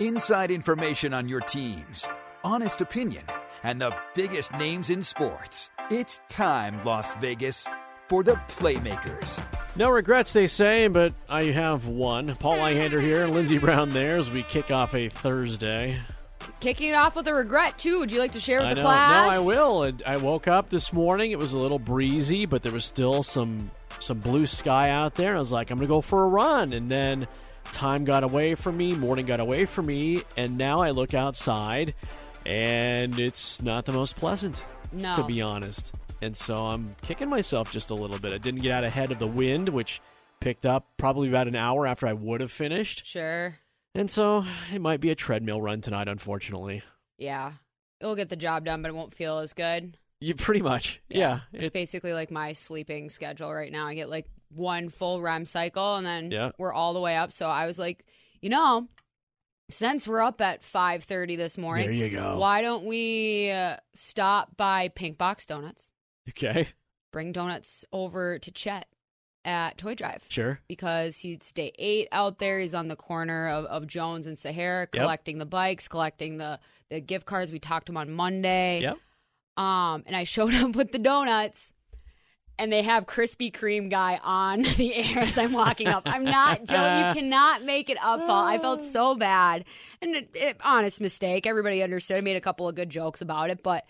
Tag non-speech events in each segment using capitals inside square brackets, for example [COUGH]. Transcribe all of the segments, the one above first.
Inside information on your teams, honest opinion, and the biggest names in sports. It's time, Las Vegas, for the Playmakers. No regrets, they say, but I have one. Paul Ihander here, Lindsey Brown there as we kick off a Thursday. Kicking it off with a regret too. Would you like to share with I the know. class? No, I will. I woke up this morning. It was a little breezy, but there was still some some blue sky out there. I was like, I'm going to go for a run. And then time got away from me, morning got away from me, and now I look outside, and it's not the most pleasant, No. to be honest. And so I'm kicking myself just a little bit. I didn't get out ahead of the wind, which picked up probably about an hour after I would have finished. Sure. And so it might be a treadmill run tonight, unfortunately. Yeah. It'll get the job done, but it won't feel as good. You pretty much, yeah. It's it- basically like my sleeping schedule right now. I get like one full REM cycle and then Yeah. we're all the way up. So I was like, you know, since we're up at 5:30 this morning, There you go. why don't we uh, stop by Pink Box Donuts? okay, Bring donuts over to Chet at Toy Drive. sure. because he's day eight out there. He's on the corner of, of Jones and Sahara, collecting the bikes, collecting the, the gift cards. We talked to him on Monday. Yep. Um, and I showed [LAUGHS] up with the donuts, and they have Krispy Kreme guy on [LAUGHS] the air as I'm walking up. I'm not joking. You [LAUGHS] cannot make it up, Paul. I felt so bad, and it, it, honest mistake. Everybody understood. I made a couple of good jokes about it, but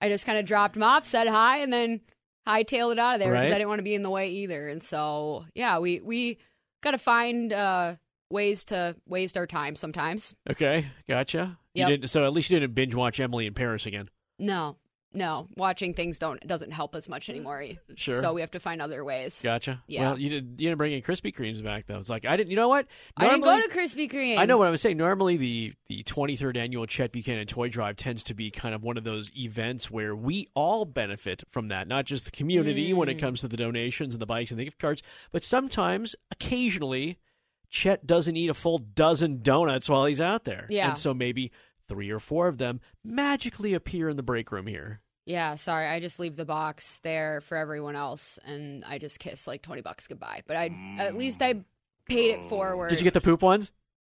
I just kind of dropped him off, said hi, and then hightailed it out of there because Right. I didn't want to be in the way either. And so, yeah, we we got to find uh, ways to waste our time sometimes. Okay, gotcha. Yep. You didn't. So at least you didn't binge watch Emily in Paris again. No, no, watching things don't doesn't help us much anymore. Sure. So we have to find other ways. Gotcha. Yeah. Well, you did. You didn't bring any Krispy Kremes back though. It's like I didn't. You know what? I didn't go to Krispy Kreme. I know what I was saying. Normally, the the 23rd annual Chet Buchanan Toy Drive tends to be kind of one of those events where we all benefit from that, not just the community when it Mm. comes to the donations and the bikes and the gift cards, but sometimes, occasionally, Chet doesn't eat a full dozen donuts while he's out there. Yeah. And so maybe three or four of them magically appear in the break room here. Yeah, sorry. I just leave the box there for everyone else, and I just kiss like twenty bucks goodbye. But I at least I paid it forward. Did you get the poop ones?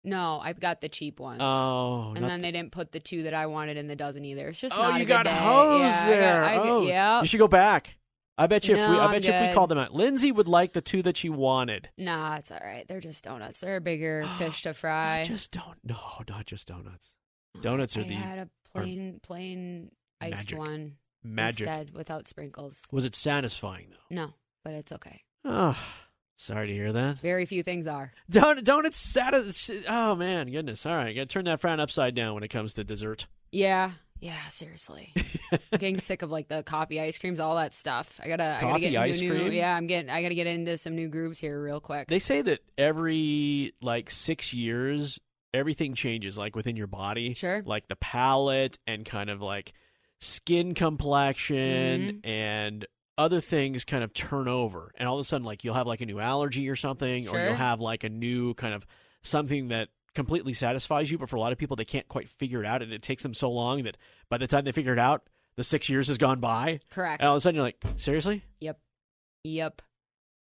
No, I got the cheap ones. Oh, and then they didn't put the two that I wanted in the dozen either. It's just Oh, not you a good got day. hosed yeah, I got- there. I oh, yeah. You should go back. I bet you if we No, I I'm bet you if we good. called them out. Lindsay would like the two that she wanted. Nah, it's all right. They're just donuts. They're a bigger [GASPS] fish to fry. Not just don't no, not just donuts. Donuts are the. I the had a plain, plain iced magic. one magic. instead without sprinkles. Was it satisfying though? No, but it's okay. Oh, sorry to hear that. Very few things are. Donut donuts satis Oh man, goodness. All right, got to turn that frown upside down when it comes to dessert. Yeah, yeah. Seriously, I'm getting sick of like the coffee ice creams, all that stuff. I gotta, I gotta Coffee get ice new, cream? Yeah, I'm getting. I gotta get into some new grooves here real quick. They say that every like 6 years everything changes like within your body. Sure. Like the palate and kind of like skin complexion Mm-hmm. and other things kind of turn over and all of a sudden like you'll have like a new allergy or something or you'll have like a new kind of something that completely satisfies you but for a lot of people they can't quite figure it out and it takes them so long that by the time they figure it out the 6 years has gone by Correct. and all of a sudden you're like seriously Yep. Yep.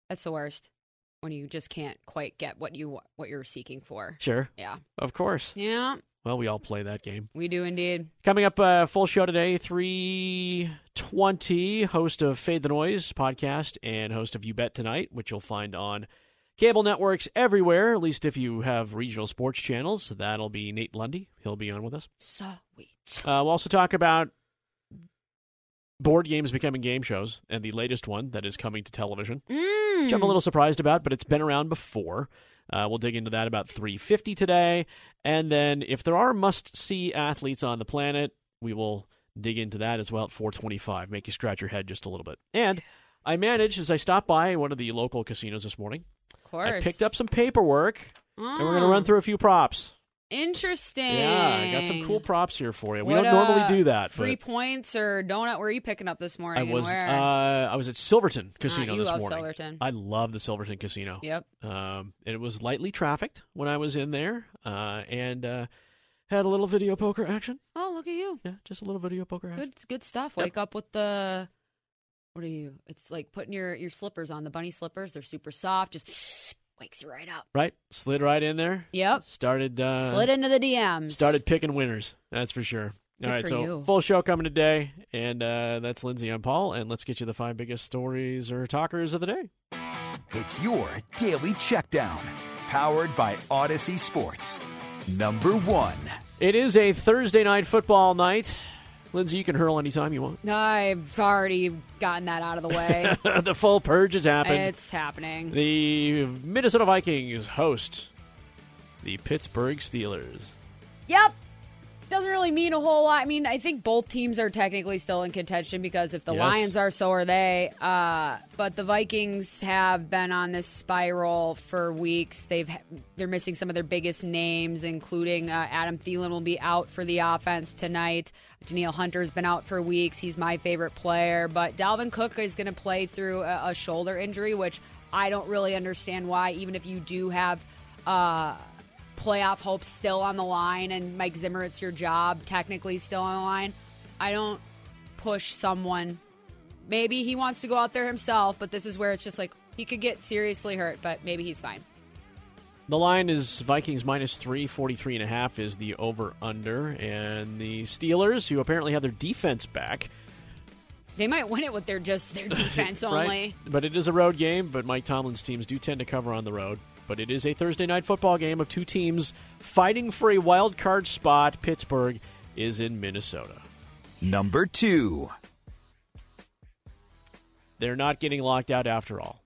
That's the worst when you just can't quite get what you what you're seeking for. sure Yeah. of course Yeah, well we all play that game we do indeed. Coming up, uh, full show today, 320, host of Fade the Noise podcast and host of You Bet Tonight, which you'll find on Cable networks everywhere, at least if you have regional sports channels. That'll be Nate Lundy. He'll be on with us. Sweet. Uh, we'll also talk about board games becoming game shows and the latest one that is coming to television, Mm. which I'm a little surprised about, but it's been around before. Uh, we'll dig into that about 350 today. And then if there are must-see athletes on the planet, we will dig into that as well at 425, make you scratch your head just a little bit. And I managed, as I stopped by one of the local casinos this morning, Of course. I picked up some paperwork, and we're going to run through a few props. Interesting. Yeah, I got some cool props here for you. We don't normally uh, do that. Free but points or donut? Where are you picking up this morning? I was uh, I was at Silverton Casino you this love morning. Silverton. I love the Silverton Casino. yep. Um, and it was lightly trafficked when I was in there, uh, and uh, had a little video poker action. Oh, look at you. Yeah, just a little video poker action. Good, good stuff. Yep. Wake up with the. What are you? It's like putting your your slippers on the bunny slippers. They're super soft. Just wakes you right up. Right, slid right in there. Yep. Started uh, Slid into the DMs. started picking winners. That's for sure. Good All right, for so you. full show coming today, and uh, that's Lindsay. I'm Paul, and let's get you the five biggest stories or talkers of the day. It's your daily checkdown, powered by Odyssey Sports. Number one. It is a Thursday night football night. Lindsay, you can hurl anytime you want. I've already gotten that out of the way. [LAUGHS] the full purge has happened. it's happening. The Minnesota Vikings host the Pittsburgh Steelers. Yep. Doesn't really mean a whole lot. I mean, I think both teams are technically still in contention because if the Yes. Lions are, so are they. Uh, but the Vikings have been on this spiral for weeks. They've they're missing some of their biggest names, including uh, Adam Thielen will be out for the offense tonight. Danielle Hunter's been out for weeks. He's my favorite player, but Dalvin Cook is going to play through a, a shoulder injury, which I don't really understand why. Even if you do have. Uh, playoff hopes still on the line and Mike Zimmer, it's your job, technically still on the line. I don't push someone. Maybe he wants to go out there himself, but this is where it's just like he could get seriously hurt, but maybe he's fine. The line is Vikings minus three, 43 and a half is the over under. And the Steelers, who apparently have their defense back, They might win it with their just their [LAUGHS] defense right? only. But it is a road game, but Mike Tomlin's teams do tend to cover on the road. But it is a Thursday night football game of two teams fighting for a wild card spot. Pittsburgh is in Minnesota. Number two. They're not getting locked out after all.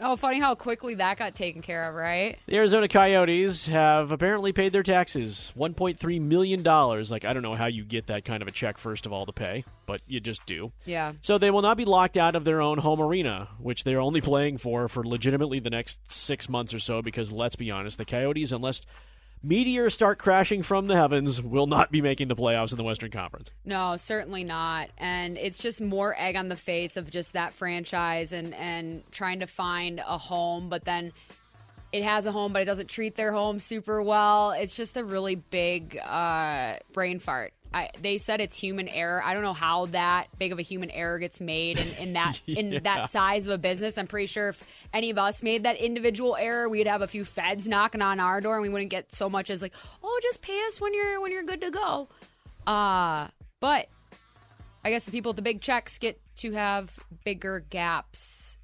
Oh, funny how quickly that got taken care of, right? The Arizona Coyotes have apparently paid their taxes $1.3 million. Like, I don't know how you get that kind of a check, first of all, to pay, but you just do. Yeah. So they will not be locked out of their own home arena, which they're only playing for for legitimately the next six months or so, because let's be honest, the Coyotes, unless meteors start crashing from the heavens, will not be making the playoffs in the Western Conference. No, certainly not. And it's just more egg on the face of just that franchise and and trying to find a home, but then it has a home, but it doesn't treat their home super well. It's just a really big uh, brain fart. I, they said it's human error. I don't know how that big of a human error gets made in, in that [LAUGHS] in that size of a business. I'm pretty sure if any of us made that individual error, we'd have a few feds knocking on our door, and we wouldn't get so much as like, "Oh, just pay us when you're when you're good to go." Uh, but I guess the people with the big checks get to have bigger gaps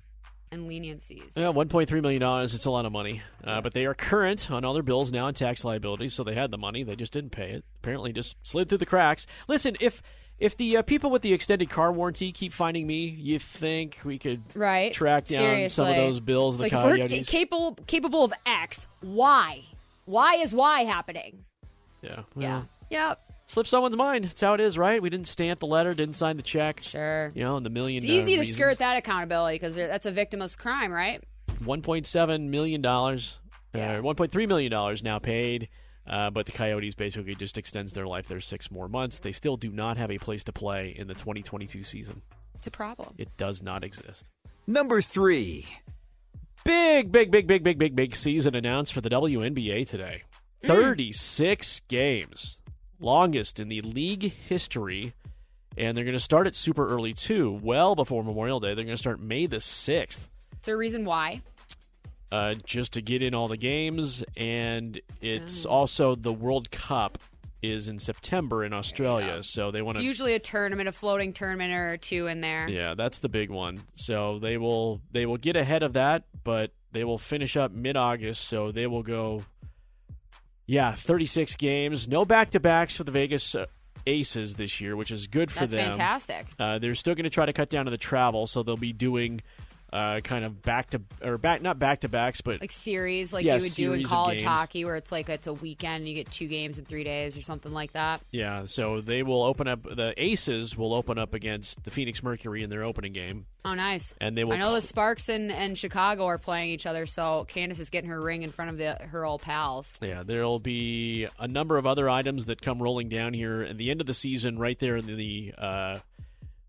and leniencies. Yeah, $1.3 million. It's a lot of money. Uh, but they are current on all their bills now and tax liabilities, so they had the money. They just didn't pay it. Apparently, just slid through the cracks. Listen, if. If the uh, people with the extended car warranty keep finding me, you think we could right? track down Seriously. some of those bills? It's The like if we're ca- capable capable of X, why? Why is Y happening? yeah, Yeah. well, Yep. Slip someone's mind. That's how it is, right? We didn't stamp the letter, didn't sign the check. Sure. You know, and the million. It's easy uh, to reasons. skirt that accountability because that's a victimless crime, right? One point seven million dollars, Yeah. uh, one point three million dollars now paid. Uh, but the Coyotes basically just extends their life there six more months. They still do not have a place to play in the 2022 season. It's a problem. It does not exist. Number three. Big, big, big, big, big, big, big season announced for the WNBA today. 36 games, longest in the league history. And they're going to start it super early, too, well before Memorial Day. They're going to start May the 6th. Is there a reason why? uh, just to get in all the games, and Oh. it's also the World Cup is in September in Australia, so they want It's to. usually a tournament, a floating tournament or two in there. Yeah, that's the big one. So they will they will get ahead of that, but They will finish up mid August, so they will go, yeah, 36 games. No back to backs for the Vegas uh, Aces this year, which is good for them. That's them. fantastic. Uh, they're still going to try to cut down on the travel, so they'll be doing uh, kind of back to or back not back to backs, but Like series, like Yeah, you would do in college hockey, where it's like it's a weekend, and you get two games in three days or something like that. yeah. So they will open up. The Aces will open up against the Phoenix Mercury in their opening game, Oh, nice. and they will. I know the Sparks and, and Chicago are playing each other, so Candace is getting her ring in front of the, her old pals. Yeah, there'll be a number of other items that come rolling down here at the end of the season. Right there in the uh,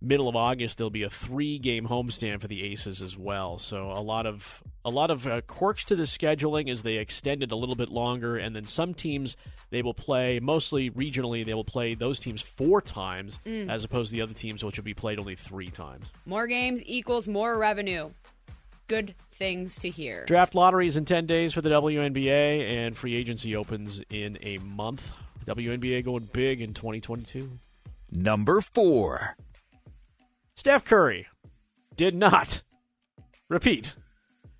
middle of August, there'll be a three-game homestand for the Aces as well. So a lot of a lot of uh, quirks to the scheduling as they extend it a little bit longer, and then some teams they will play mostly regionally. They will play those teams four times as opposed to the other teams, which will be played only three times. More games equals more revenue. Good things to hear. Draft lotteries in 10 days for the WNBA, and free agency opens in a month. WNBA going big in 2022. Number four. Steph Curry did not, repeat,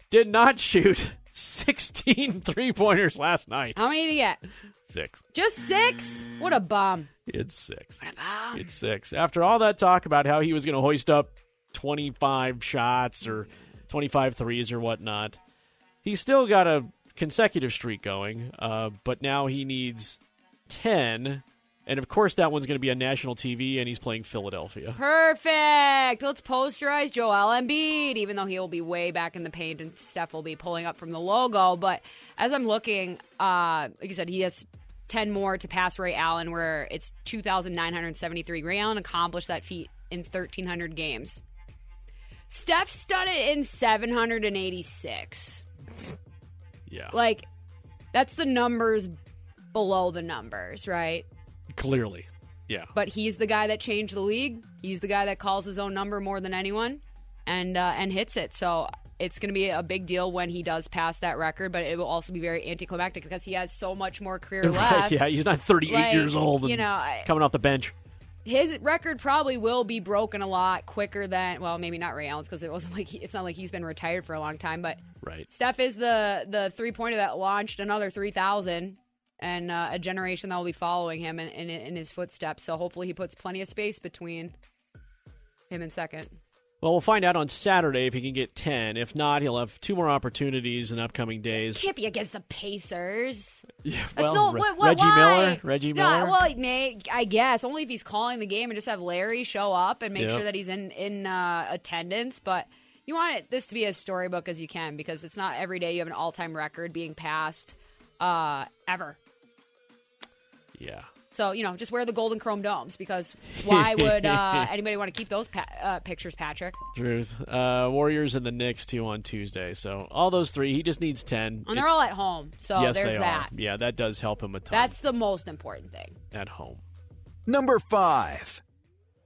did not shoot 16 [LAUGHS] three pointers last night. How many did you get? Six. Just six? What a bum. It's six. What a bum. It's six. After all that talk about how he was going to hoist up 25 shots or 25 threes or whatnot, he's still got a consecutive streak going, uh, but now he needs 10. And of course, that one's going to be on national TV, and he's playing Philadelphia. Perfect. Let's posterize Joel Embiid, even though he will be way back in the paint and Steph will be pulling up from the logo. But as I'm looking, uh, like I said, he has 10 more to pass Ray Allen, where it's 2,973. Ray Allen accomplished that feat in 1,300 games. Steph's done it in 786. Yeah. Like, that's the numbers below the numbers, right? Clearly. Yeah. but he's the guy that changed the league. He's the guy that calls his own number more than anyone, and uh, and hits it. So it's going to be a big deal when he does pass that record. But it will also be very anticlimactic because he has so much more career [LAUGHS] left. yeah, he's not 38 Like, years old and you know, I- coming off the bench. His record probably will be broken a lot quicker than well, maybe not Ray Allen's because it wasn't [LAUGHS] like he, it's not like he's been retired for a long time. But Right. Steph is the the three pointer that launched another three thousand. And uh, a generation that will be following him in, in, in his footsteps. So hopefully he puts plenty of space between him and second. Well, we'll find out on Saturday if he can get 10. If not, he'll have two more opportunities in upcoming days. can't be against the Pacers. [LAUGHS] Yeah, That's well, no Re- what, what, Reggie why? Miller. Reggie No, Miller. well, Nate, I guess only if he's calling the game and just have Larry show up and make Yep. sure that he's in in uh, attendance. But you want it, this to be as storybook as you can because it's not every day you have an all time record being passed uh, ever. Yeah. So you know, just wear the golden chrome domes because why [LAUGHS] would uh, anybody want to keep those pa- uh, pictures, Patrick? Truth. Uh, Warriors and the Knicks too on Tuesday. So all those three, he just needs 10. And they're all at home, so yes, there's they that. are. Yeah, that does help him a ton. That's the most important thing. at home. Number five.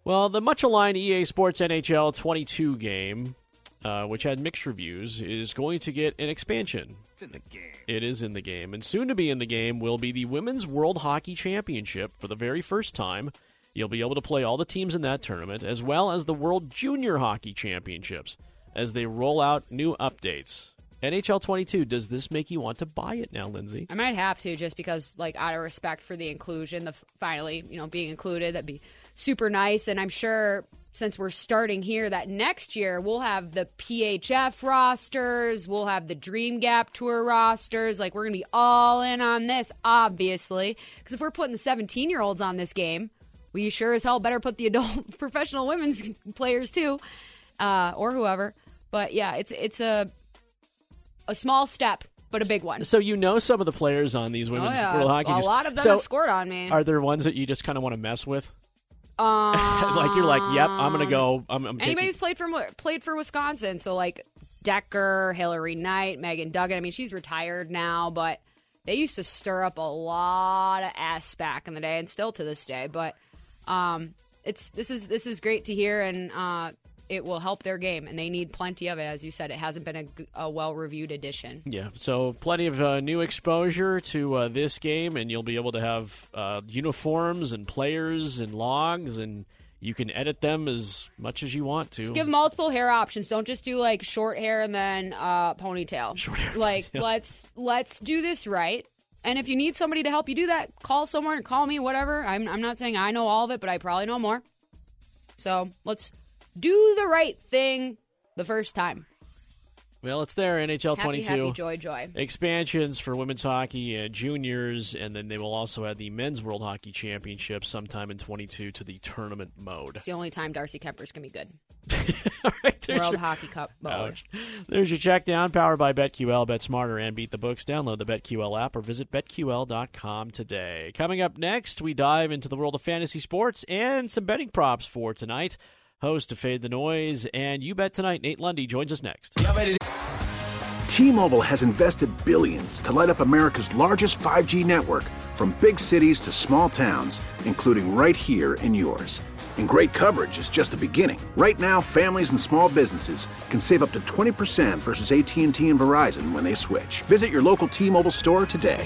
Well, the much aligned EA Sports NHL 22 game, uh, which had mixed reviews, is going to get an expansion. It's in the game. It is in the game. And soon to be in the game will be the Women's World Hockey Championship for the very first time. You'll be able to play all the teams in that tournament, as well as the World Junior Hockey Championships as they roll out new updates. NHL 22, does this make you want to buy it now, Lindsay? I might have to just because, like, out of respect for the inclusion, the finally, you know, being included, that'd be super nice. And I'm sure since we're starting here, that next year we'll have the PHF rosters, we'll have the Dream Gap Tour rosters. Like, we're gonna be all in on this, obviously, because if we're putting the 17 year olds on this game, we sure as hell better put the adult [LAUGHS] professional women's [LAUGHS] players too, uh, or whoever. But yeah, it's it's a a small step, but a big one. So you know some of the players on these Oh women's yeah, World Hockey. a lot of them so have scored on me. Are there ones that you just kind of want to mess with? Um, like you're like, yep, I'm gonna go. I'm, I'm Anybody taking. played for played for Wisconsin, so like Decker, Hilary Knight, Megan Duggan. I mean, she's retired now, but they used to stir up a lot of ass back in the day, and still to this day. But um, it's this is this is great to hear, and uh, it will help their game, and they need plenty of it. As you said, it hasn't been a well reviewed edition. Yeah, so plenty of uh, new exposure to uh, this game, and you'll be able to have uh, uniforms and players and logs and you can edit them as much as you want to. Just give multiple hair options. Don't just do like short hair and then uh, ponytail. [LAUGHS] Short hair, Like yeah. let's let's do this right. And if you need somebody to help you do that, call someone, call me, whatever. I'm I'm not saying I know all of it, but I probably know more. So let's do the right thing the first time. well, it's there, NHL Happy, 22. happy, joy, joy. expansions for women's hockey and juniors, and then they will also add the men's World Hockey Championship sometime in 22 to the tournament mode. It's the only time Darcy Kuemper's gonna be good. [LAUGHS] All right, World your, Hockey Cup mode. Ouch. There's your check down, powered by BetQL. Bet smarter and beat the books. Download the BetQL app or visit BetQL.com today. Coming up next, we dive into the world of fantasy sports and some betting props for tonight. Host of Fade the Noise and You Bet Tonight, Nate Lundy, joins us next. T-Mobile has invested billions to light up America's largest 5G network from big cities to small towns, including right here in yours. And great coverage is just the beginning. Right now, families and small businesses can save up to 20% versus AT&T and Verizon when they switch. Visit your local T-Mobile store today.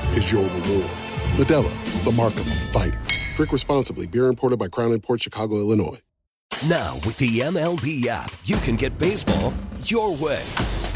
is your reward. Modelo, the mark of a fighter. Drink responsibly. Beer imported by Crown Port Chicago, Illinois. Now, with the MLB app, you can get baseball your way.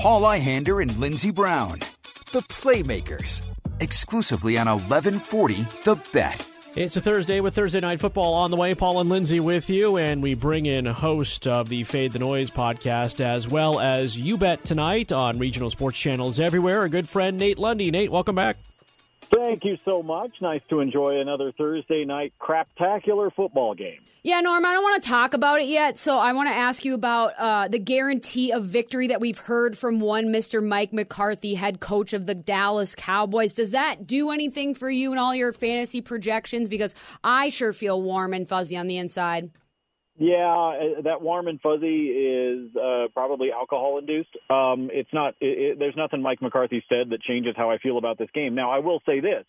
Paul Ihander and Lindsey Brown, the Playmakers, exclusively on 1140 The Bet. It's a Thursday with Thursday Night Football on the way. Paul and Lindsay with you, and we bring in host of the Fade the Noise podcast as well as You Bet Tonight on regional sports channels everywhere. A good friend, Nate Lundy. Nate, welcome back. Thank you so much. Nice to enjoy another Thursday night craptacular football game. Yeah, Norm, I don't want to talk about it yet, so I want to ask you about uh, the guarantee of victory that we've heard from one Mr. Mike McCarthy, head coach of the Dallas Cowboys. Does that do anything for you and all your fantasy projections? Because I sure feel warm and fuzzy on the inside. Yeah, uh, that warm and fuzzy is uh, probably alcohol induced. Um, it's not. It, it, there's nothing Mike McCarthy said that changes how I feel about this game. Now, I will say this: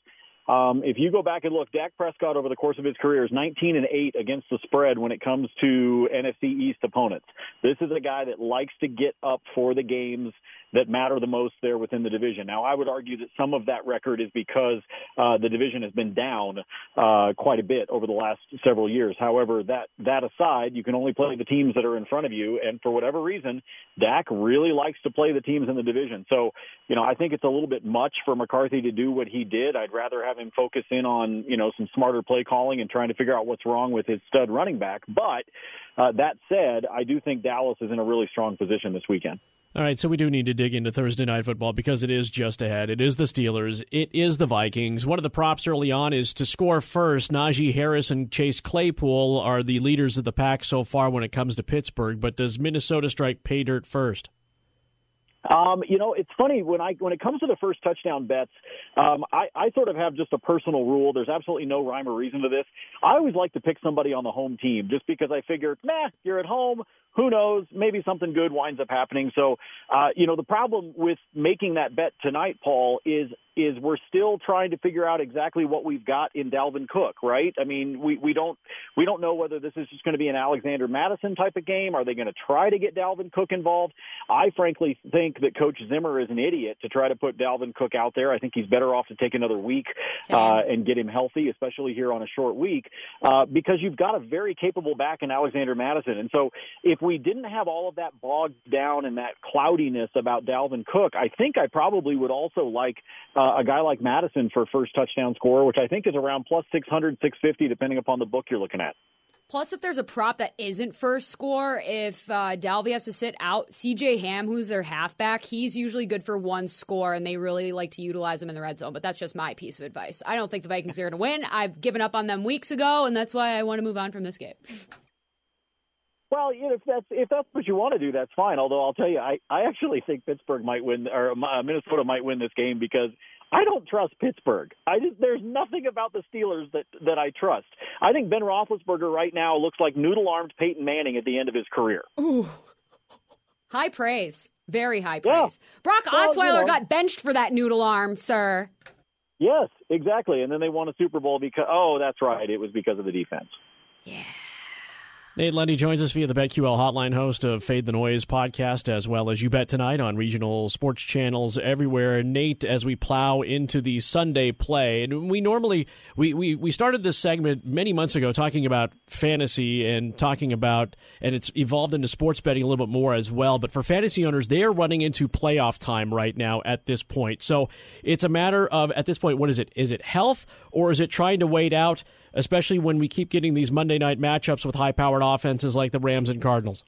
um, if you go back and look, Dak Prescott over the course of his career is 19 and 8 against the spread when it comes to NFC East opponents. This is a guy that likes to get up for the games that matter the most there within the division. Now, I would argue that some of that record is because uh, the division has been down uh, quite a bit over the last several years. However, that that aside, you can only play the teams that are in front of you, and for whatever reason, Dak really likes to play the teams in the division. So, you know, I think it's a little bit much for McCarthy to do what he did. I'd rather have him focus in on you know some smarter play calling and trying to figure out what's wrong with his stud running back. But uh, that said, I do think Dallas is in a really strong position this weekend. All right, so we do need to dig into Thursday night football because it is just ahead. It is the Steelers. It is the Vikings. One of the props early on is to score first. Najee Harris and Chase Claypool are the leaders of the pack so far when it comes to Pittsburgh. But does Minnesota strike pay dirt first? Um, you know, it's funny when I when it comes to the first touchdown bets, um, I, I sort of have just a personal rule. There's absolutely no rhyme or reason to this. I always like to pick somebody on the home team just because I figure, nah, you're at home. Who knows? Maybe something good winds up happening. So, uh, you know, the problem with making that bet tonight, Paul, is is we're still trying to figure out exactly what we've got in Dalvin Cook, right? I mean, we we don't we don't know whether this is just going to be an Alexander Mattison type of game. Are they going to try to get Dalvin Cook involved? I frankly think that Coach Zimmer is an idiot to try to put Dalvin Cook out there. I think he's better off to take another week uh, and get him healthy, especially here on a short week, uh, because you've got a very capable back in Alexander Mattison. And so, if we didn't have all of that bogged down and that cloudiness about Dalvin Cook, I think I probably would also like uh, a guy like Mattison for first touchdown scorer, which I think is around plus 600, 650, depending upon the book you're looking at. Plus, if there's a prop that isn't first score, if uh, Dalvey has to sit out, CJ Ham, who's their halfback, he's usually good for one score, and they really like to utilize him in the red zone. But that's just my piece of advice. I don't think the Vikings are going to win. I've given up on them weeks ago, and that's why I want to move on from this game. Well, you know, if that's if that's what you want to do, that's fine. Although I'll tell you, I I actually think Pittsburgh might win or uh, Minnesota might win this game because I don't trust Pittsburgh. I just there's nothing about the Steelers that that I trust. I think Ben Roethlisberger right now looks like noodle-armed Peyton Manning at the end of his career. Ooh. High praise. Very high praise. Brock Well, you Osweiler know. got benched for that noodle arm, sir. Yes, exactly. And then they won a Super Bowl because oh, that's right, it was because of the defense. Nate Lundy joins us via the BetQL hotline, host of Fade the Noise podcast, as well as You Bet Tonight on regional sports channels everywhere. Nate, as we plow into the Sunday play, and we normally we, we, we started this segment many months ago talking about fantasy and talking about and it's evolved into sports betting a little bit more as well. But for fantasy owners, they are running into playoff time right now at this point. So it's a matter of at this point, what is it? Is it health or is it trying to wait out? Especially when we keep getting these Monday night matchups with high powered offenses like the Rams and Cardinals.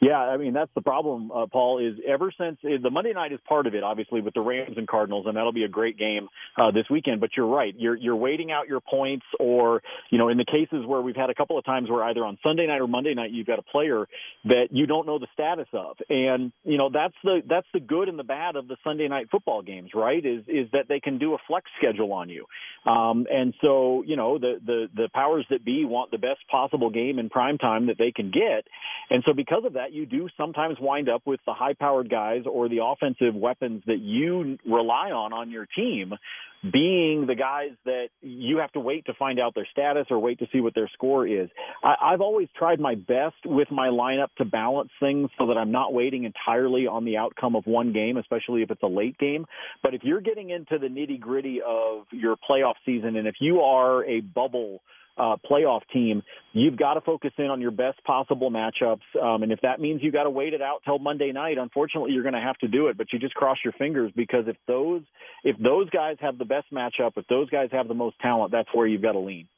Yeah, I mean that's the problem, uh, Paul. Is ever since uh, the Monday night is part of it, obviously with the Rams and Cardinals, and that'll be a great game uh, this weekend. But you're right, you're you're waiting out your points, or you know, in the cases where we've had a couple of times where either on Sunday night or Monday night you've got a player that you don't know the status of, and you know that's the that's the good and the bad of the Sunday night football games, right? Is is that they can do a flex schedule on you, um, and so you know the the the powers that be want the best possible game in prime time that they can get, and so because of that you do sometimes wind up with the high powered guys or the offensive weapons that you rely on on your team being the guys that you have to wait to find out their status or wait to see what their score is. I, I've always tried my best with my lineup to balance things so that I'm not waiting entirely on the outcome of one game, especially if it's a late game. But if you're getting into the nitty gritty of your playoff season and if you are a bubble uh, playoff team, you've got to focus in on your best possible matchups. Um, and if that means you got to wait it out till Monday night, unfortunately, you're going to have to do it. But you just cross your fingers because if those if those guys have the best matchup, if those guys have the most talent, that's where you've got to lean.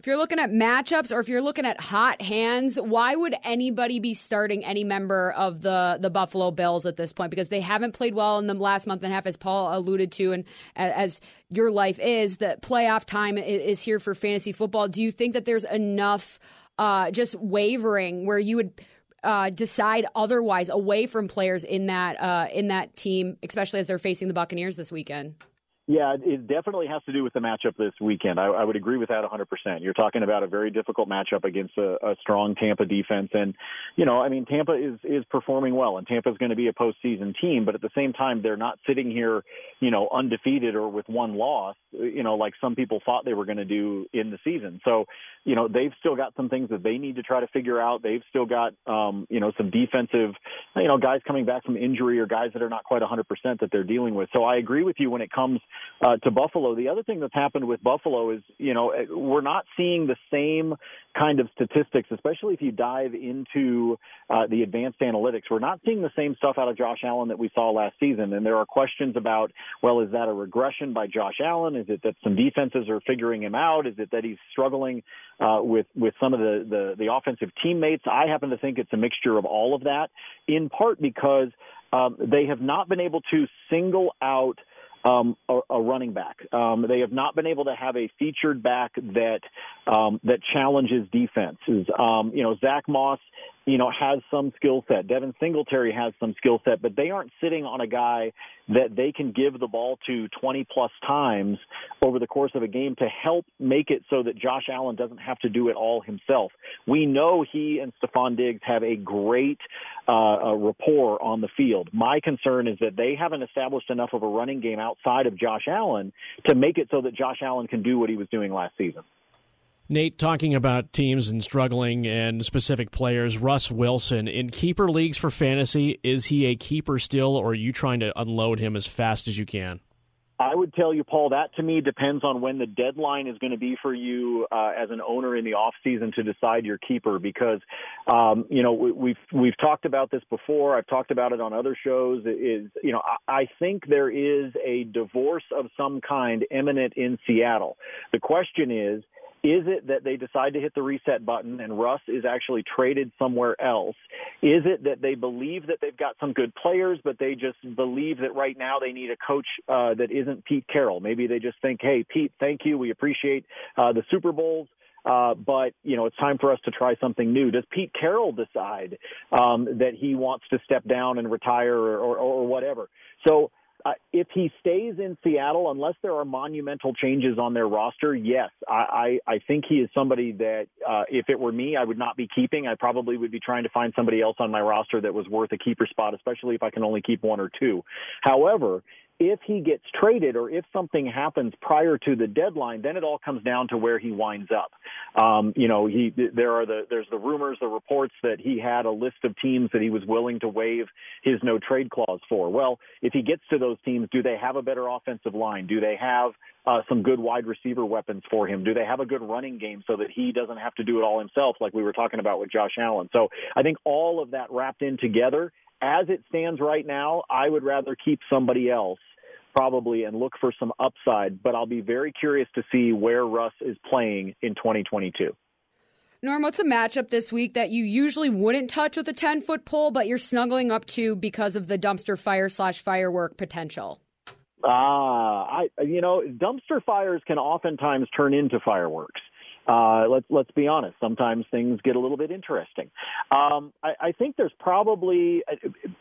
If you're looking at matchups or if you're looking at hot hands, why would anybody be starting any member of the the Buffalo Bills at this point? Because they haven't played well in the last month and a half, as Paul alluded to, and as your life is, that playoff time is here for fantasy football. Do you think that there's enough uh, just wavering where you would? Uh, decide otherwise away from players in that uh, in that team, especially as they're facing the Buccaneers this weekend. Yeah, it definitely has to do with the matchup this weekend. I, I would agree with that 100%. You're talking about a very difficult matchup against a, a strong Tampa defense, and you know, I mean, Tampa is is performing well, and Tampa is going to be a postseason team. But at the same time, they're not sitting here, you know, undefeated or with one loss, you know, like some people thought they were going to do in the season. So, you know, they've still got some things that they need to try to figure out. They've still got, um, you know, some defensive, you know, guys coming back from injury or guys that are not quite 100% that they're dealing with. So I agree with you when it comes uh, to Buffalo. The other thing that's happened with Buffalo is, you know, eh, we're not seeing the same kind of statistics, especially if you dive into uh, the advanced analytics. We're not seeing the same stuff out of Josh Allen that we saw last season. And there are questions about, well, is that a regression by Josh Allen? Is it that some defenses are figuring him out? Is it that he's struggling uh, with with some of the, the the offensive teammates? I happen to think it's a mixture of all of that, in part because um, they have not been able to single out um, a, a running back. Um, they have not been able to have a featured back that um, that challenges defenses. Um, you know, Zach Moss you know, has some skill set. Devin Singletary has some skill set, but they aren't sitting on a guy that they can give the ball to 20 plus times over the course of a game to help make it so that Josh Allen doesn't have to do it all himself. We know he and Stefon Diggs have a great uh, uh, rapport on the field. My concern is that they haven't established enough of a running game outside of Josh Allen to make it so that Josh Allen can do what he was doing last season. Nate, talking about teams and struggling and specific players, Russ Wilson, in keeper leagues for fantasy, is he a keeper still, or are you trying to unload him as fast as you can? I would tell you, Paul, that to me depends on when the deadline is going to be for you uh, as an owner in the off season to decide your keeper. Because, um, you know, we, we've we've talked about this before. I've talked about it on other shows. Is you know, I, I think there is a divorce of some kind imminent in Seattle. The question is is it that they decide to hit the reset button and Russ is actually traded somewhere else? Is it that they believe that they've got some good players, but they just believe that right now they need a coach uh, that isn't Pete Carroll? Maybe they just think, hey, Pete, thank you. We appreciate uh, the Super Bowls. Uh, but you know, it's time for us to try something new. Does Pete Carroll decide um, that he wants to step down and retire or, or, or whatever? So uh, if he stays in Seattle, unless there are monumental changes on their roster, yes, I, I, I think he is somebody that uh, if it were me, I would not be keeping. I probably would be trying to find somebody else on my roster that was worth a keeper spot, especially if I can only keep one or two. However, if he gets traded or if something happens prior to the deadline, then it all comes down to where he winds up. Um, you know, he there are the there's the rumors, the reports that he had a list of teams that he was willing to waive his no trade clause for. Well, if he gets to those teams, do they have a better offensive line? Do they have uh, some good wide receiver weapons for him? Do they have a good running game so that he doesn't have to do it all himself, like we were talking about with Josh Allen? So I think all of that wrapped in together. As it stands right now, I would rather keep somebody else probably and look for some upside, but I'll be very curious to see where Russ is playing in 2022. Norm, what's a matchup this week that you usually wouldn't touch with a 10 foot pole, but you're snuggling up to because of the dumpster fire slash firework potential? Ah, I you know dumpster fires can oftentimes turn into fireworks. Uh, let's let's be honest. Sometimes things get a little bit interesting. Um, I, I think there's probably,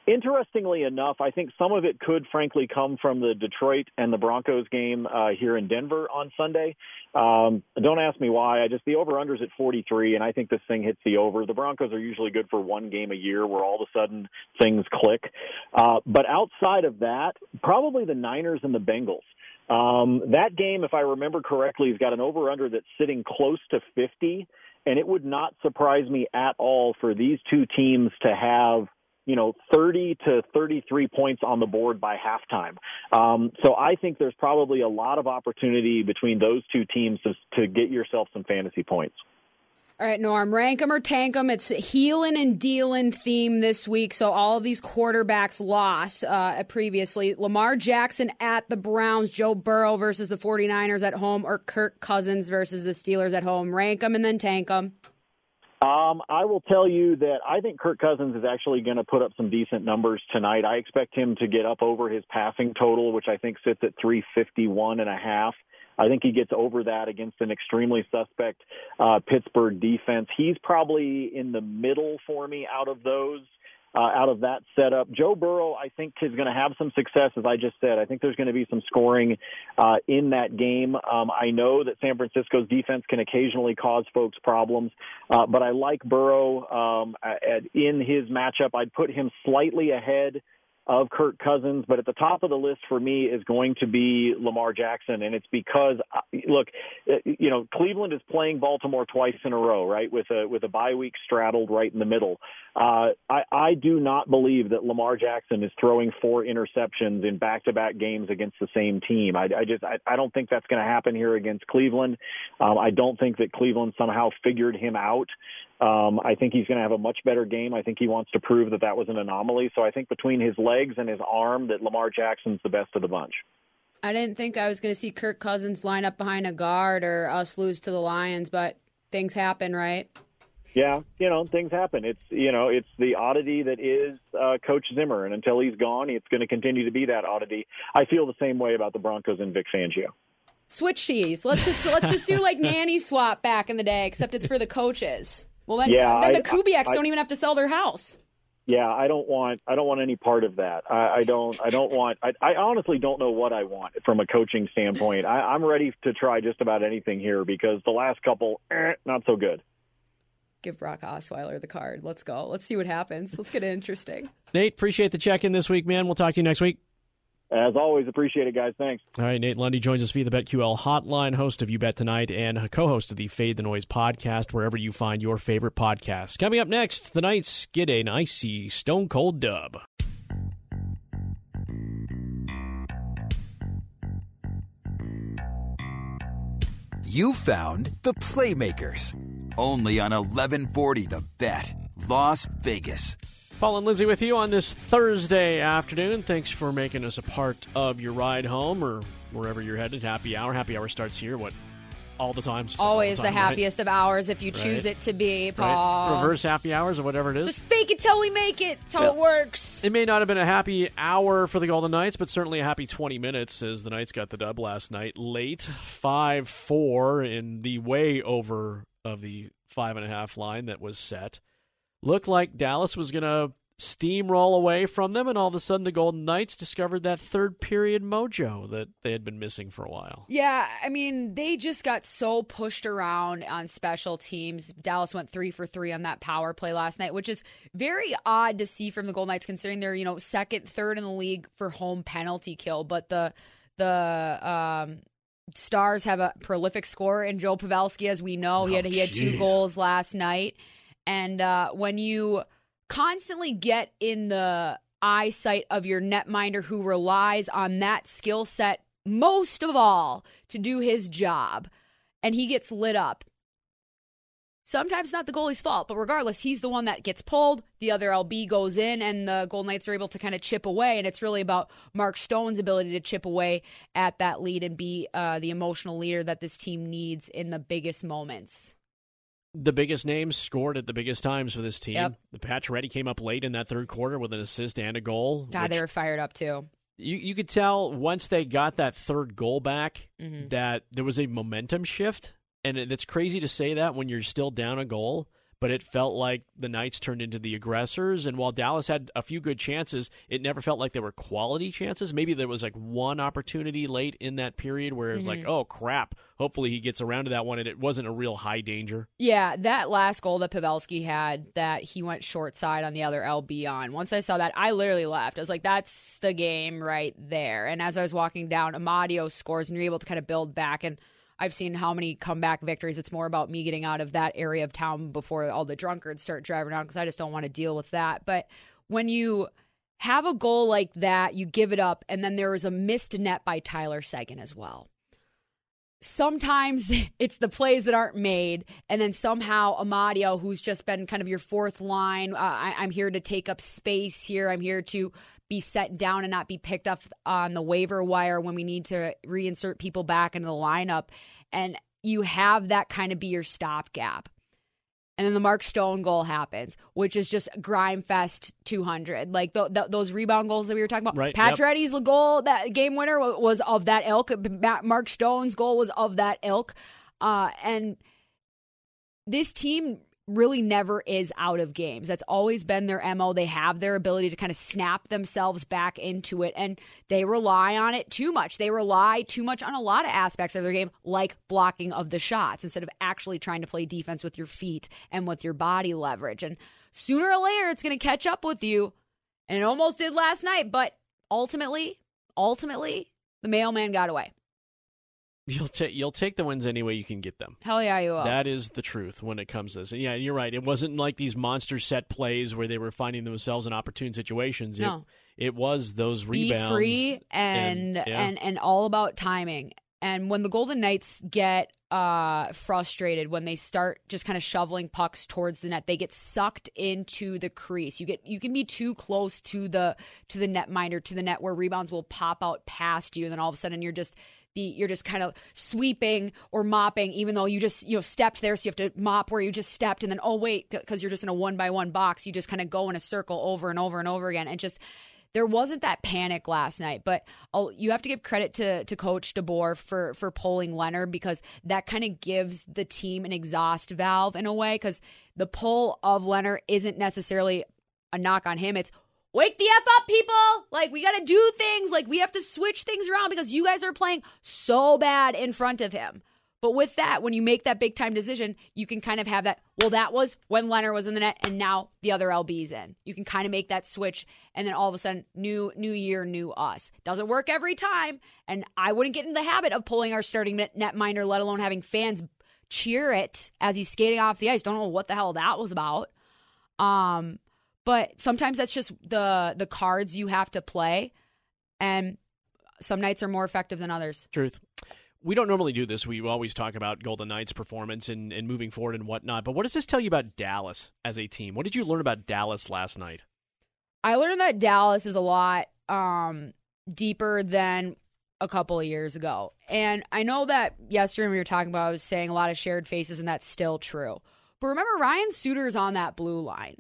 interestingly enough, I think some of it could frankly come from the Detroit and the Broncos game uh, here in Denver on Sunday. Um, don't ask me why. I just the over unders at 43, and I think this thing hits the over. The Broncos are usually good for one game a year, where all of a sudden things click. Uh, but outside of that, probably the Niners and the Bengals. Um, that game, if I remember correctly, has got an over under that's sitting close to 50. And it would not surprise me at all for these two teams to have, you know, 30 to 33 points on the board by halftime. Um, so I think there's probably a lot of opportunity between those two teams to, to get yourself some fantasy points. All right, Norm, rank 'em or tank 'em. It's healing and dealing theme this week. So all of these quarterbacks lost uh, previously. Lamar Jackson at the Browns, Joe Burrow versus the 49ers at home, or Kirk Cousins versus the Steelers at home. Rank 'em and then tank 'em. Um, I will tell you that I think Kirk Cousins is actually going to put up some decent numbers tonight. I expect him to get up over his passing total, which I think sits at 351 and a half. I think he gets over that against an extremely suspect uh, Pittsburgh defense. He's probably in the middle for me out of those. Uh, out of that setup, Joe Burrow, I think, is going to have some success. As I just said, I think there's going to be some scoring uh, in that game. Um, I know that San Francisco's defense can occasionally cause folks problems, uh, but I like Burrow um, at, in his matchup. I'd put him slightly ahead of Kirk Cousins, but at the top of the list for me is going to be Lamar Jackson, and it's because uh, look, uh, you know, Cleveland is playing Baltimore twice in a row, right? With a with a bye week straddled right in the middle. Uh, I I do not believe that Lamar Jackson is throwing four interceptions in back to back games against the same team. I, I just I, I don't think that's going to happen here against Cleveland. Um, I don't think that Cleveland somehow figured him out. Um, I think he's going to have a much better game. I think he wants to prove that that was an anomaly. So I think between his legs and his arm, that Lamar Jackson's the best of the bunch. I didn't think I was going to see Kirk Cousins line up behind a guard or us lose to the Lions, but things happen, right? Yeah, you know, things happen. It's you know, it's the oddity that is uh, Coach Zimmer, and until he's gone, it's going to continue to be that oddity. I feel the same way about the Broncos and Vic Fangio. Switch cheese. Let's just let's just do like [LAUGHS] nanny swap back in the day, except it's for the coaches. Well, then, Yeah, then I- the Kubiaks I- don't even have to sell their house. Yeah, I don't want I don't want any part of that. I, I don't I don't want I, I honestly don't know what I want from a coaching standpoint. I, I'm ready to try just about anything here because the last couple eh, not so good. Give Brock Osweiler the card. Let's go. Let's see what happens. Let's get it interesting. Nate, appreciate the check in this week, man. We'll talk to you next week. As always, appreciate it, guys. Thanks. All right, Nate Lundy joins us via the BetQL hotline, host of You Bet Tonight, and co-host of the Fade the Noise podcast, wherever you find your favorite podcast. Coming up next, the Knights get an icy Stone Cold dub. You found the Playmakers. Only on 1140 The Bet, Las Vegas. Paul and Lindsay with you on this Thursday afternoon. Thanks for making us a part of your ride home or wherever you're headed. Happy hour. Happy hour starts here. What? All the time. Always the, time, right? happiest of hours if you choose it to be, Right? Paul. Reverse happy hours or whatever it is. Just fake it till we make it. That's how Yeah. it works. It may not have been a happy hour for the Golden Knights, but certainly a happy 20 minutes as the Knights got the dub last night. Late, 5 4 in the way over of the five and a half line that was set. Looked like Dallas was going to steamroll away from them, and all of a sudden the Golden Knights discovered that third period mojo that they had been missing for a while. Yeah, I mean, they just got so pushed around on special teams. Dallas went three for three on that power play last night, which is very odd to see from the Golden Knights, considering they're you know second, third in the league for home penalty kill. But the the um, Stars have a prolific scorer in Joe Pavelski, as we know. he Oh, had he had two goals last night, and uh, when you constantly get in the eyesight of your netminder who relies on that skill set most of all to do his job and he gets lit up. Sometimes not the goalie's fault but regardless he's the one that gets pulled the other lb goes in and the golden knights are able to kind of chip away and it's really about mark stone's ability to chip away at that lead and be uh, the emotional leader that this team needs in the biggest moments The biggest names scored at the biggest times for this team. Yep. The ready came up late in that third quarter with an assist and a goal. god they were fired up too you you could tell once they got that third goal back Mhm. that there was a momentum shift, and it- it's crazy to say that when you're still down a goal. But it felt like the Knights turned into the aggressors, and while Dallas had a few good chances, it never felt like they were quality chances. Maybe there was like one opportunity late in that period where it was like, Mhm. "Oh crap!" Hopefully he gets around to that one, and it wasn't a real high danger. Yeah, that last goal that Pavelski had that he went short side on the other LB on. Once I saw that, I literally left. I was like, that's the game right there. And as I was walking down, Amadio scores and you're able to kind of build back. And I've seen how many comeback victories. It's more about me getting out of that area of town before all the drunkards start driving around because I just don't want to deal with that. But when you have a goal like that, you give it up, and then there was a missed net by Tyler Seguin as well sometimes [LAUGHS] it's the plays that aren't made, and then somehow Amadio, who's just been kind of your fourth line, uh, I, I'm here to take up space here. I'm here to be set down and not be picked up on the waiver wire when we need to reinsert people back into the lineup. And you have that kind of be your stopgap. And then the Mark Stone goal happens, which is just grime fest 200. Like th- th- those rebound goals that we were talking about. Right, yep. Pacioretty's goal, that game winner, was of that ilk. Mark Stone's goal was of that ilk. Uh, and this team really never is out of games. That's always been their MO. They have their ability to kind of snap themselves back into it, and they rely on it too much. They rely too much on a lot of aspects of their game, like blocking of the shots, instead of actually trying to play defense with your feet and with your body leverage. And sooner or later, it's going to catch up with you. And it almost did last night, but ultimately, ultimately, the mailman got away. You'll take you'll take the wins any way you can get them. Hell yeah, you will. That is the truth when it comes to this. And yeah, you're right. It wasn't like these monster set plays where they were finding themselves in opportune situations. No. It, it was those rebounds. be free and and- and, and all about timing. And when the Golden Knights get uh, frustrated, when they start just kind of shoveling pucks towards the net, they get sucked into the crease. You get you can be too close to the to the net minder to the net where rebounds will pop out past you, and then all of a sudden you're just the you're just kind of sweeping or mopping, even though you just you know stepped there, so you have to mop where you just stepped, and then oh wait, because you're just in a one by one box, you just kind of go in a circle over and over and over again, and just there wasn't that panic last night, but oh, you have to give credit to to Coach DeBoer for for pulling Lehner because that kind of gives the team an exhaust valve in a way. Because the pull of Lehner isn't necessarily a knock on him; it's wake the f up, people! Like we got to do things. Like we have to switch things around because you guys are playing so bad in front of him. But with that, when you make that big time decision, you can kind of have that. Well, that was when Lehner was in the net, and now the other LB's in. You can kind of make that switch, and then all of a sudden, new new year, new us. Doesn't work every time, and I wouldn't get in the habit of pulling our starting net net minder, let alone having fans cheer it as he's skating off the ice. Don't know what the hell that was about. Um, but sometimes that's just the the cards you have to play, and some nights are more effective than others. Truth. We don't normally do this. We always talk about Golden Knights' performance and, and moving forward and whatnot. But what does this tell you about Dallas as a team? What did you learn about Dallas last night? I learned that Dallas is a lot um, deeper than a couple of years ago. And I know that yesterday when we were talking about, I was saying a lot of shared faces, and that's still true. But remember, Ryan Suter's on that blue line.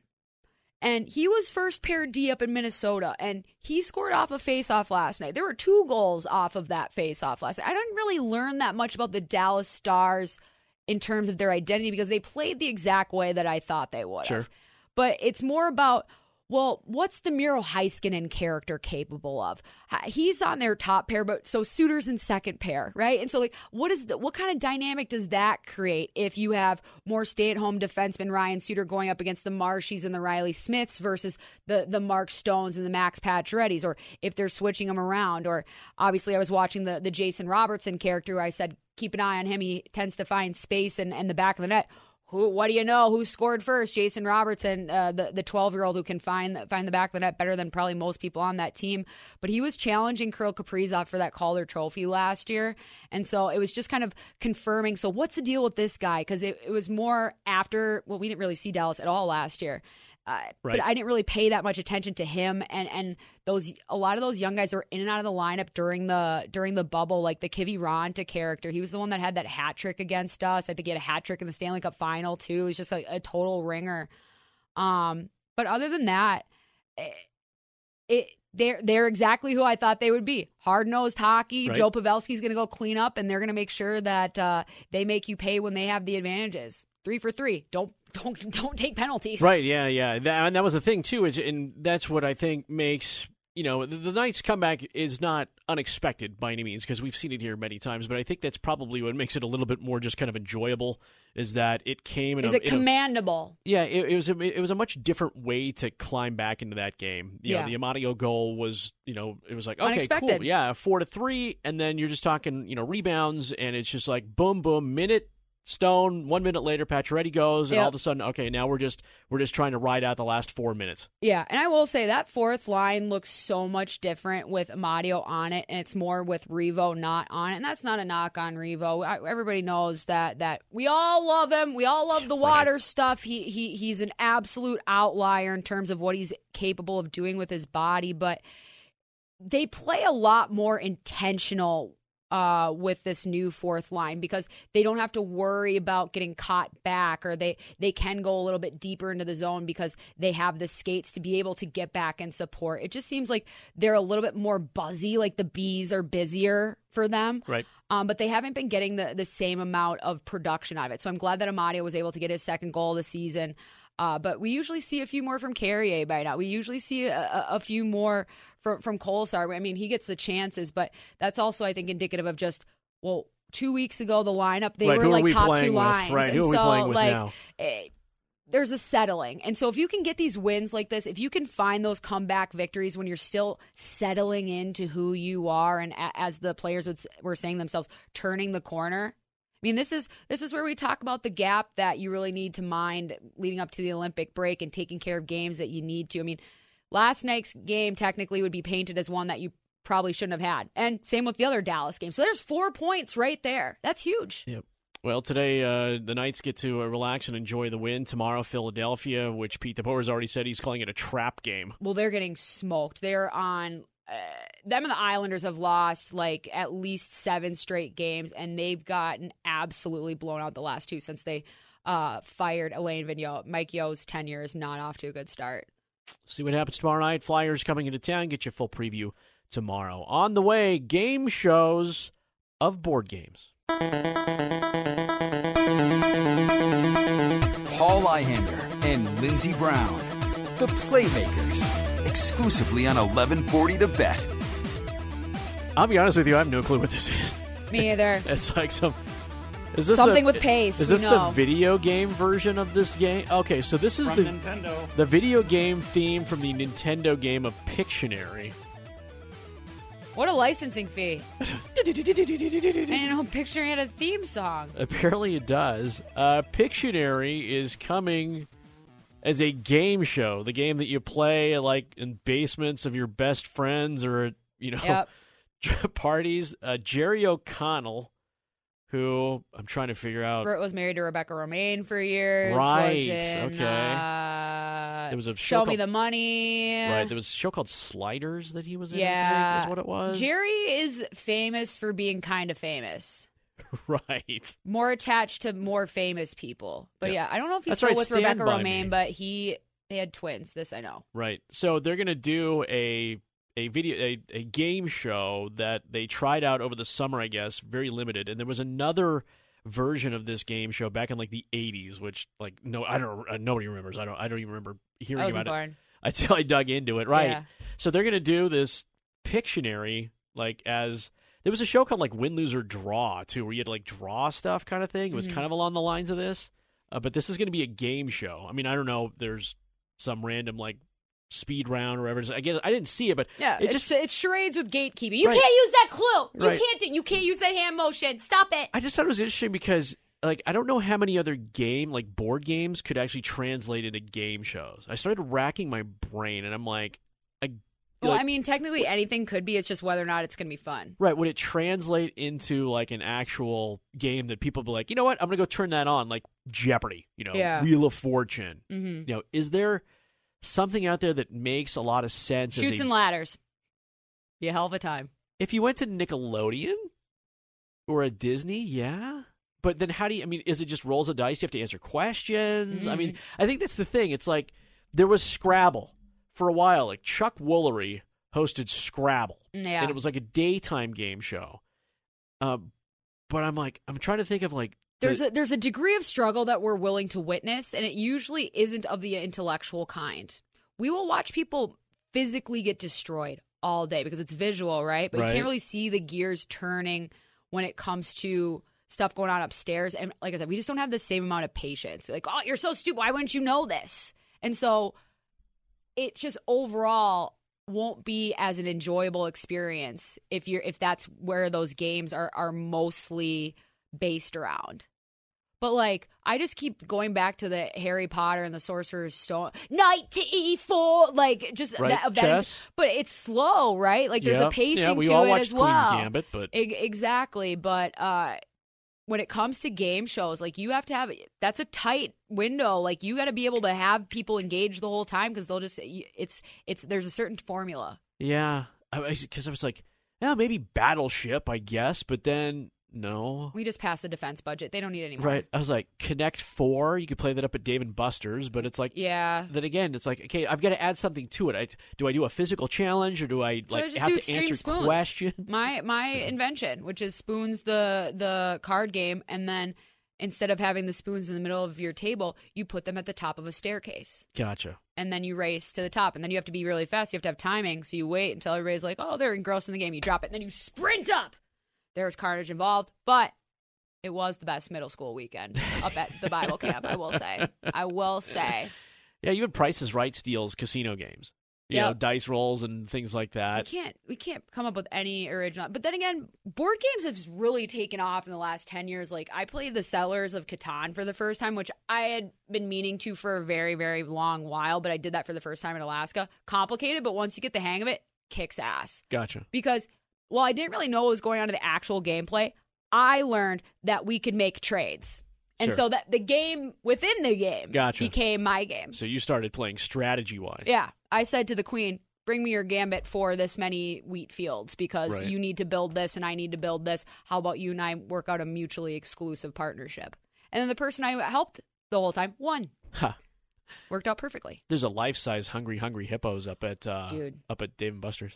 And he was first pair D up in Minnesota, and he scored off a face-off last night. There were two goals off of that face-off last night. I didn't really learn that much about the Dallas Stars in terms of their identity because they played the exact way that I thought they would Sure. have. But it's more about well, what's the Miro Heiskanen character capable of? He's on their top pair, but so Suter's in second pair, right? And so, like, what is the what kind of dynamic does that create if you have more stay-at-home defenseman Ryan Suter going up against the Marshies and the Reilly Smiths versus the the Mark Stones and the Max Paciorettys, or if they're switching them around? Or obviously, I was watching the the Jason Robertson character. I said keep an eye on him. He tends to find space and, and the back of the net. Who? What do you know? Who scored first? Jason Robertson, uh, the the twelve year old who can find find the back of the net better than probably most people on that team. But he was challenging Kirill Kaprizov for that Calder Trophy last year, and so it was just kind of confirming. So what's the deal with this guy? Because it, it was more after. Well, we didn't really see Dallas at all last year. Uh, Right. But I didn't really pay that much attention to him and and those a lot of those young guys were in and out of the lineup during the during the bubble, like the Kiviranta character. He was the one that had that hat trick against us. I think he had a hat trick in the Stanley Cup final too. He was just like a total ringer. Um, but other than that, it, it they're they're exactly who I thought they would be. Hard nosed hockey. Right. Joe Pavelski's going to go clean up, and they're going to make sure that uh, they make you pay when they have the advantages. Three for three. Don't don't [LAUGHS] don't take penalties. Right. Yeah. Yeah. That, and that was the thing too. Is and that's what I think makes you know the, the Knights' comeback is not unexpected by any means because we've seen it here many times. But I think that's probably what makes it a little bit more just kind of enjoyable is that it came in Is a, it in a- commandable? yeah, it, it was a, it was a much different way to climb back into that game. You Yeah. know, the Amadio goal was, you know, it was like okay, Unexpected. cool, yeah, four to three, and then you're just talking, you know, rebounds, and it's just like boom, boom, minute. Stone. One minute later, Pacioretty goes, and Yep. all of a sudden, okay, now we're just we're just trying to ride out the last four minutes. Yeah, and I will say that fourth line looks so much different with Amadio on it, and it's more with Revo not on it. And that's not a knock on Revo. I, everybody knows that that we all love him. We all love the water stuff. He he he's an absolute outlier in terms of what he's capable of doing with his body, but they play a lot more intentional uh, with this new fourth line because they don't have to worry about getting caught back or they they can go a little bit deeper into the zone because they have the skates to be able to get back and support. It just seems like they're a little bit more buzzy, like the bees are busier for them. Right. Um, but they haven't been getting the, the same amount of production out of it. So I'm glad that Amadio was able to get his second goal this season. Uh, but we usually see a few more from Carrier by now. We usually see a, a, few more from from Kolesar. I mean, he gets the chances, but that's also I think indicative of just well, two weeks ago the lineup they Right, were like we top two with? lines, Right, and who are we so like eh, there's a settling. And so if you can get these wins like this, if you can find those comeback victories when you're still settling into who you are and a- as the players would, s- were saying themselves, turning the corner. I mean, this is this is where we talk about the gap that you really need to mind leading up to the Olympic break and taking care of games that you need to. I mean, last night's game technically would be painted as one that you probably shouldn't have had. And same with the other Dallas game. So there's 4 points right there. That's huge. Yep. Well, today uh, the Knights get to uh, relax and enjoy the win. Tomorrow, Philadelphia, which Pete DeBoer has already said he's calling it a trap game. well, they're getting smoked. They're on. Uh, them and the Islanders have lost like at least seven straight games, and they've gotten absolutely blown out the last two since they uh, fired Alain Vigneault. Mike Yeo's tenure is not off to a good start. see what happens tomorrow night. Flyers coming into town. Get your full preview tomorrow. On the way, game shows of board games. Paul Ihander and Lindsey Brown, the Playmakers, exclusively on 1140 The Bet. I'll be honest with you, I have no clue what this is. Me either. It's like some. Is this Something the, with pace, Is we this the video game version of this game? Okay, so this is From the Nintendo. the video game theme from the Nintendo game of Pictionary. What a licensing fee. [LAUGHS] I didn't know Pictionary had a theme song. Apparently, it does. Uh, Pictionary is coming as a game show. The game that you play like in basements of your best friends or you know Yep. [LAUGHS] parties. Uh, Jerry O'Connell, who I'm trying to figure out. Bert was married to Rebecca Romijn for years. Right, in, okay. Uh, There was a Show show Me called- the Money. Right, there was a show called Sliders that he was in. I Yeah. think, is what it was. Jerry is famous for being kind of famous. [LAUGHS] right. More attached to more famous people. But Yeah. yeah, I don't know if he's That's still right, with Stand Rebecca Romijn, Me. but he they had twins. This I know. Right. So they're gonna do a a video a, a game show that they tried out over the summer, I guess, very limited. And there was another version of this game show back in like the '80s, which like no, I don't, uh, nobody remembers. I don't, I don't even remember hearing about born. it [LAUGHS] until I dug into it. Right. Yeah. So they're gonna do this Pictionary like as. There was a show called like Win, Lose, or Draw too, where you had to like draw stuff, kind of thing. It was Mhm. kind of along the lines of this, uh, but this is going to be a game show. I mean, I don't know. There's some random like speed round or whatever. is. Again, I didn't see it, but Yeah, it just it's charades with gatekeeping. You Right. can't use that clue. You Right. can't. do- You can't use that hand motion. Stop it. I just thought it was interesting because like I don't know how many other game like board games could actually translate into game shows. I started racking my brain, and I'm like, I Well, like, I mean, technically anything could be. It's just whether or not it's going to be fun. Right, would it translate into like an actual game that people be like, you know what, I'm gonna go turn that on, like Jeopardy, you know, Yeah. Wheel of Fortune. Mm-hmm. You know, is there something out there that makes a lot of sense? as Shoots a- and ladders. Be a hell of a time. if you went to Nickelodeon or a Disney, yeah. But then how do you? I mean, is it just rolls of dice? You have to answer questions. I mean, Mhm. I think that's the thing. It's like there was Scrabble for a while. Like Chuck Woolery hosted Scrabble, Yeah. and it was like a daytime game show. Uh, but I'm like, I'm trying to think of like There's a there's a degree of struggle that we're willing to witness, and it usually isn't of the intellectual kind. We will watch people physically get destroyed all day because it's visual, right? But you can't really see the gears turning when it comes to stuff going on upstairs. And like I said, we just don't have the same amount of patience. Like, oh, you're so stupid. Why wouldn't you know this? And so it just overall won't be as an enjoyable experience if you're if that's where those games are are mostly based around. But like I just keep going back to the Harry Potter and the Sorcerer's Stone, Knight to E4, like just Right, that, of that. But it's slow, right? Like there's Yeah, a pacing yeah, we to all it as Queen's well. Gambit, but- exactly. But uh, when it comes to game shows, like you have to have that's a tight window. Like you got to be able to have people engaged the whole time because they'll just it's it's there's a certain formula. yeah, because I was like, yeah, maybe Battleship, I guess, but then no. We just passed the defense budget. They don't need any more. Right. I was like, Connect Four. You could play that up at Dave and Buster's, but it's like, Yeah. Then again, it's like, okay, I've got to add something to it. I, do I do a physical challenge or do I So like just have to answer spoons. questions? [LAUGHS] My my invention, which is spoons the the card game, and then instead of having the spoons in the middle of your table, you put them at the top of a staircase. Gotcha. And then you race to the top, and then you have to be really fast. You have to have timing, so you wait until everybody's like, "Oh, they're engrossed in the game." You drop it, and then you sprint up. There's carnage involved, but it was the best middle school weekend up at the Bible camp. I will say. I will say. Yeah, even Price is Right steals casino games. You know, dice rolls and things like that. We can't we can't come up with any original. But then again, board games have really taken off in the last ten years. Like I played the Settlers of Catan for the first time, which I had been meaning to for a very very long while, but I did that for the first time in Alaska. Complicated, but once you get the hang of it, kicks ass. Gotcha. Because while I didn't really know what was going on in the actual gameplay, I learned that we could make trades. And Sure. so that the game within the game Gotcha. became my game. So you started playing strategy wise. Yeah. I said to the queen, bring me your gambit for this many wheat fields because Right. you need to build this and I need to build this. How about you and I work out a mutually exclusive partnership? And then the person I helped the whole time won. Ha. Worked out perfectly. There's a life size hungry hungry hippos up at uh, Dude. up at Dave and Buster's.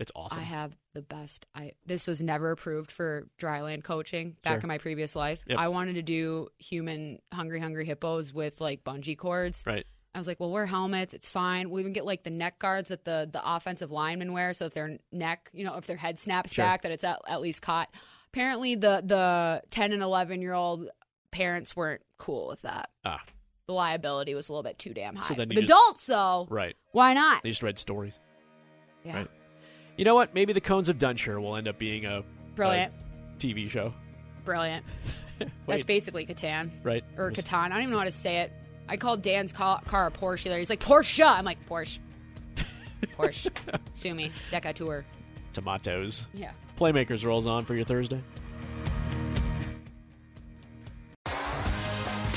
It's awesome. I have the best. I this was never approved for dryland coaching back Sure. in my previous life. Yep. I wanted to do human hungry hungry hippos with like bungee cords. right. I was like, well, wear helmets. It's fine. We'll even get like the neck guards that the the offensive linemen wear, so if their neck, you know, if their head snaps Sure. back, that it's at, at least caught. Apparently, the the ten and eleven year old parents weren't cool with that. Ah, The liability was a little bit too damn high. So then but you just- adults, though, right. why not? They just read stories. Yeah, Right. You know what? Maybe the Cones of Dunshire will end up being a brilliant, a TV show. brilliant. [LAUGHS] That's basically Catan. right? or Catan. I don't even know how to say it. I called Dan's car, car a Porsche. There, he's like Porsche. I'm like Porsche, [LAUGHS] Porsche. Sue me, Decatur. Tomatoes. Yeah. Playmakers rolls on for your Thursday.